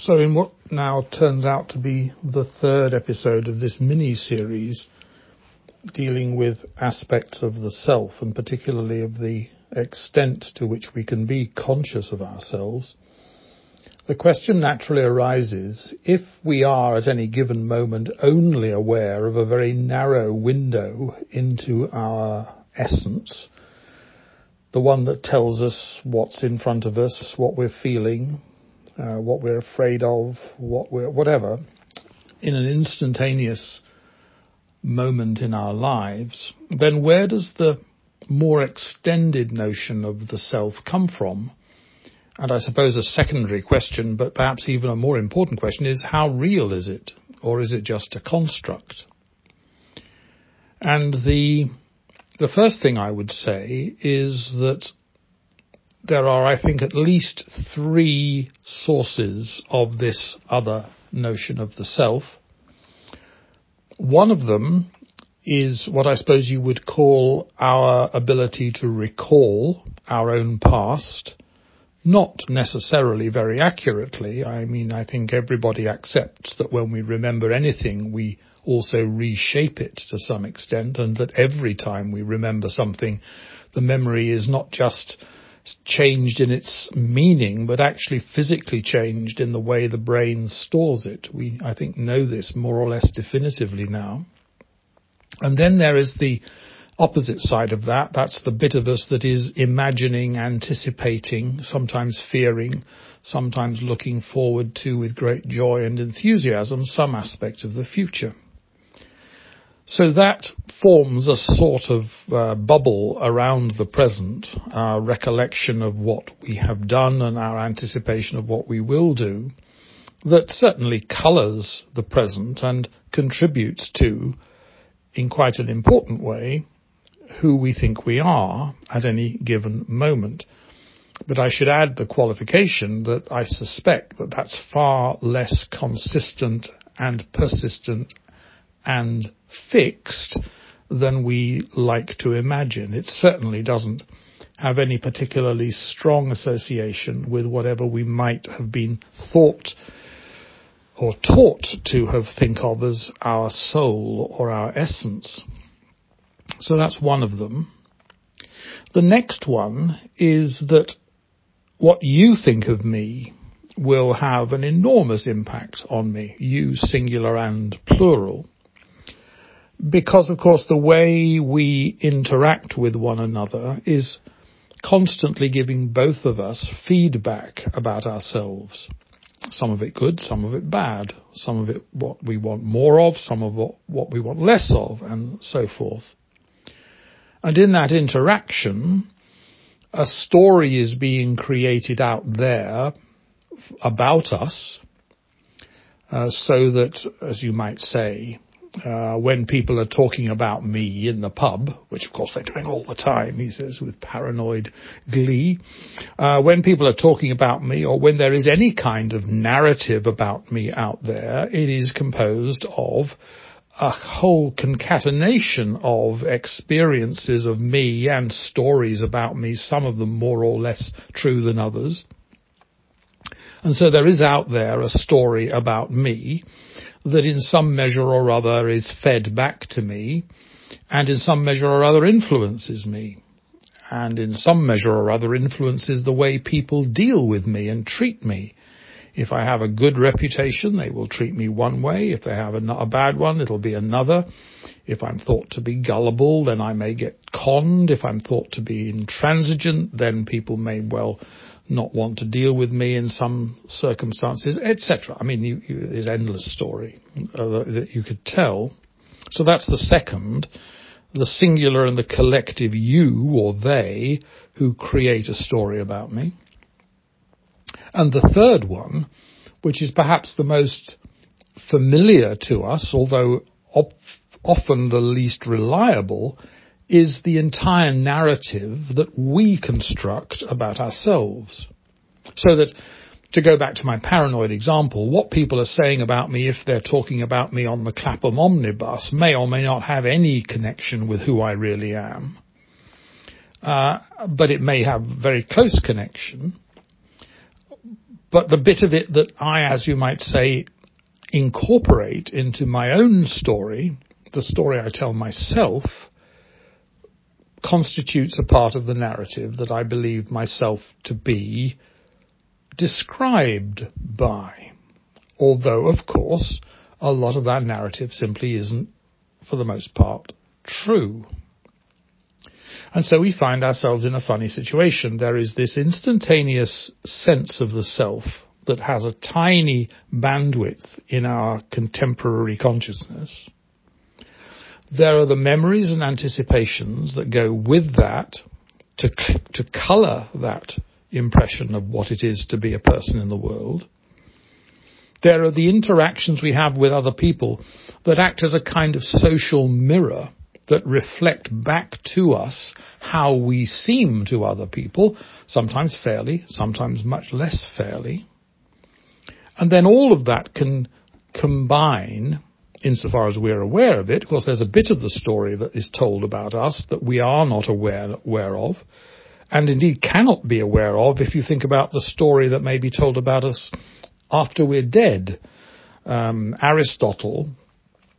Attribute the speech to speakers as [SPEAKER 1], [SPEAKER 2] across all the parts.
[SPEAKER 1] So in what now turns out to be the third episode of this mini-series dealing with aspects of the self and particularly of the extent to which we can be conscious of ourselves, the question naturally arises if we are at any given moment only aware of a very narrow window into our essence, the one that tells us what's in front of us, what we're feeling, uh, what we're afraid of, what we're, whatever, in an instantaneous moment in our lives, then where does the more extended notion of the self come from? And I suppose a secondary question, but perhaps even a more important question is how real is it? Or is it just a construct? And the, the first thing I would say is that there are, I think, at least three sources of this other notion of the self. One of them is what I suppose you would call our ability to recall our own past, not necessarily very accurately. I mean, I think everybody accepts that when we remember anything, we also reshape it to some extent, and that every time we remember something, the memory is not just changed in its meaning, but actually physically changed in the way the brain stores it. We, I think, know this more or less definitively now. And then there is the opposite side of that. That's the bit of us that is imagining, anticipating, sometimes fearing, sometimes looking forward to with great joy and enthusiasm some aspect of the future. So that forms a sort of uh, bubble around the present, our recollection of what we have done and our anticipation of what we will do, that certainly colours the present and contributes to, in quite an important way, who we think we are at any given moment. But I should add the qualification that I suspect that that's far less consistent and persistent and fixed than we like to imagine. It certainly doesn't have any particularly strong association with whatever we might have been thought or taught to have think of as our soul or our essence. So that's one of them. The next one is that what you think of me will have an enormous impact on me, you singular and plural because of course the way we interact with one another is constantly giving both of us feedback about ourselves. Some of it good, some of it bad, some of it what we want more of, some of what, what we want less of, and so forth. And in that interaction, a story is being created out there about us, uh, so that, as you might say, uh, when people are talking about me in the pub, which of course they're doing all the time, he says with paranoid glee, uh, when people are talking about me or when there is any kind of narrative about me out there, it is composed of a whole concatenation of experiences of me and stories about me, some of them more or less true than others. And so there is out there a story about me that in some measure or other is fed back to me and in some measure or other influences me and in some measure or other influences the way people deal with me and treat me. If I have a good reputation, they will treat me one way. If they have a, bad one, it'll be another. If I'm thought to be gullible, then I may get conned. If I'm thought to be intransigent, then people may well not want to deal with me in some circumstances, etc. I mean, you, you, there's endless story uh, that you could tell. So that's the second, the singular and the collective you or they who create a story about me. And the third one, which is perhaps the most familiar to us, although op- often the least reliable, is the entire narrative that we construct about ourselves. So that, to go back to my paranoid example, what people are saying about me if they're talking about me on the Clapham omnibus may or may not have any connection with who I really am. Uh, but it may have very close connection but the bit of it that I, as you might say, incorporate into my own story, the story I tell myself, constitutes a part of the narrative that I believe myself to be described by. Although, of course, a lot of that narrative simply isn't, for the most part, true. And so we find ourselves in a funny situation. There is this instantaneous sense of the self that has a tiny bandwidth in our contemporary consciousness. There are the memories and anticipations that go with that to, to color that impression of what it is to be a person in the world. There are the interactions we have with other people that act as a kind of social mirror that reflect back to us how we seem to other people, sometimes fairly, sometimes much less fairly. And then all of that can combine insofar as we're aware of it. Of course, there's a bit of the story that is told about us that we are not aware, aware of, and indeed cannot be aware of if you think about the story that may be told about us after we're dead. Um, Aristotle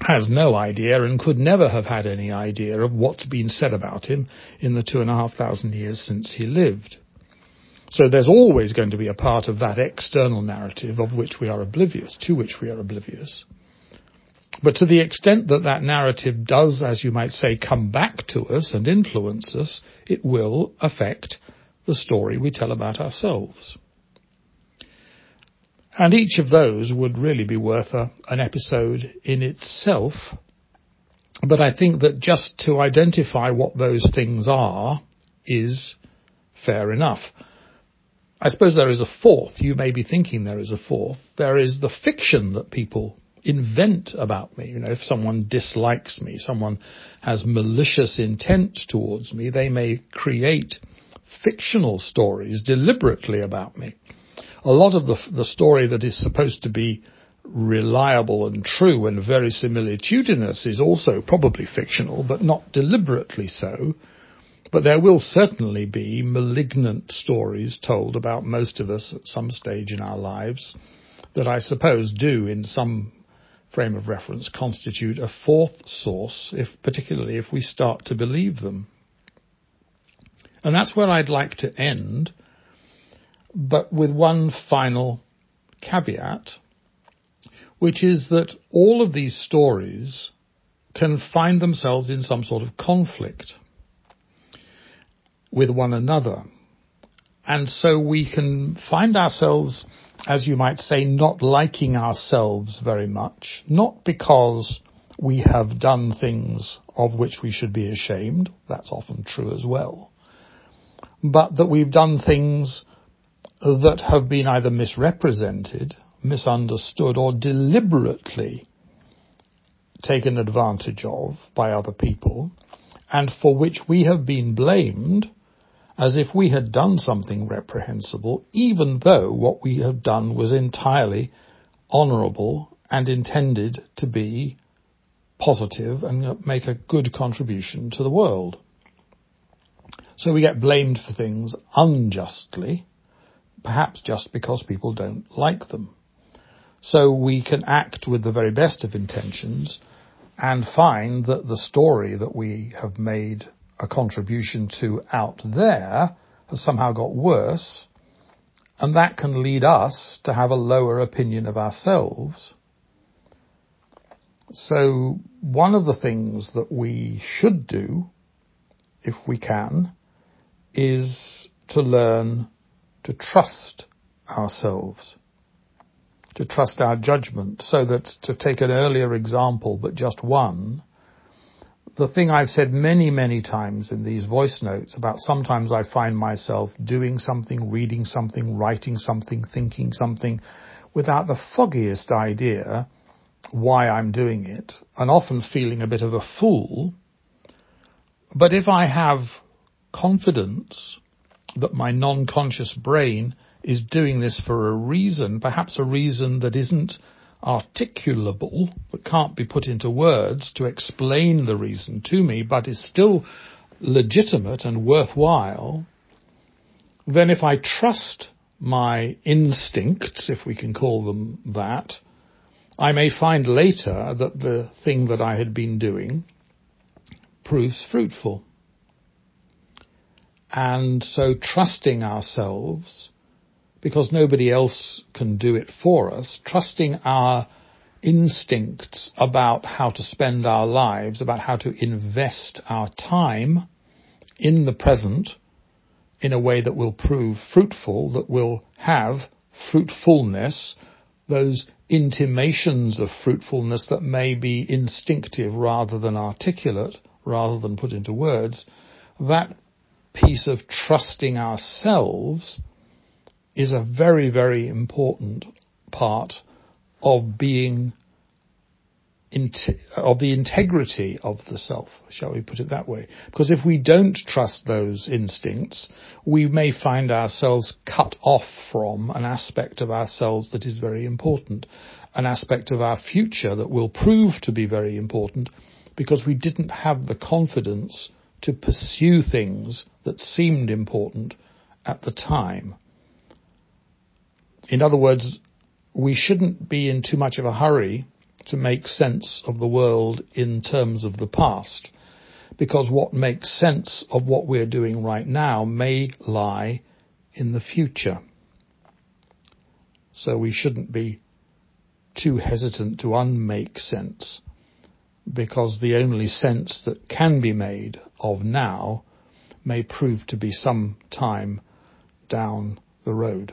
[SPEAKER 1] has no idea and could never have had any idea of what's been said about him in the two and a half thousand years since he lived. So there's always going to be a part of that external narrative of which we are oblivious, to which we are oblivious. But to the extent that that narrative does, as you might say, come back to us and influence us, it will affect the story we tell about ourselves. And each of those would really be worth a, an episode in itself. But I think that just to identify what those things are is fair enough. I suppose there is a fourth. You may be thinking there is a fourth. There is the fiction that people invent about me. You know, if someone dislikes me, someone has malicious intent towards me, they may create fictional stories deliberately about me a lot of the, the story that is supposed to be reliable and true and verisimilitudinous is also probably fictional, but not deliberately so. But there will certainly be malignant stories told about most of us at some stage in our lives that I suppose do, in some frame of reference, constitute a fourth source, if particularly if we start to believe them. And that's where I'd like to end but with one final caveat, which is that all of these stories can find themselves in some sort of conflict with one another. And so we can find ourselves, as you might say, not liking ourselves very much, not because we have done things of which we should be ashamed, that's often true as well, but that we've done things that have been either misrepresented, misunderstood, or deliberately taken advantage of by other people, and for which we have been blamed as if we had done something reprehensible, even though what we have done was entirely honourable and intended to be positive and make a good contribution to the world. So we get blamed for things unjustly, perhaps just because people don't like them. So we can act with the very best of intentions and find that the story that we have made a contribution to out there has somehow got worse, and that can lead us to have a lower opinion of ourselves. So one of the things that we should do, if we can, is to learn to trust ourselves, to trust our judgment, so that to take an earlier example, but just one, the thing I've said many, many times in these voice notes about sometimes I find myself doing something, reading something, writing something, thinking something without the foggiest idea why I'm doing it and often feeling a bit of a fool. But if I have confidence that my non-conscious brain is doing this for a reason, perhaps a reason that isn't articulable, that can't be put into words to explain the reason to me, but is still legitimate and worthwhile, then if I trust my instincts, if we can call them that, I may find later that the thing that I had been doing proves fruitful. And so trusting ourselves, because nobody else can do it for us, trusting our instincts about how to spend our lives, about how to invest our time in the present in a way that will prove fruitful, that will have fruitfulness, those intimations of fruitfulness that may be instinctive rather than articulate, rather than put into words, that piece of trusting ourselves is a very, very important part of being of the integrity of the self, shall we put it that way? Because if we don't trust those instincts, we may find ourselves cut off from an aspect of ourselves that is very important, an aspect of our future that will prove to be very important because we didn't have the confidence to pursue things that seemed important at the time. In other words, we shouldn't be in too much of a hurry to make sense of the world in terms of the past, because what makes sense of what we're doing right now may lie in the future. So we shouldn't be too hesitant to unmake sense, because the only sense that can be made of now may prove to be some time down the road.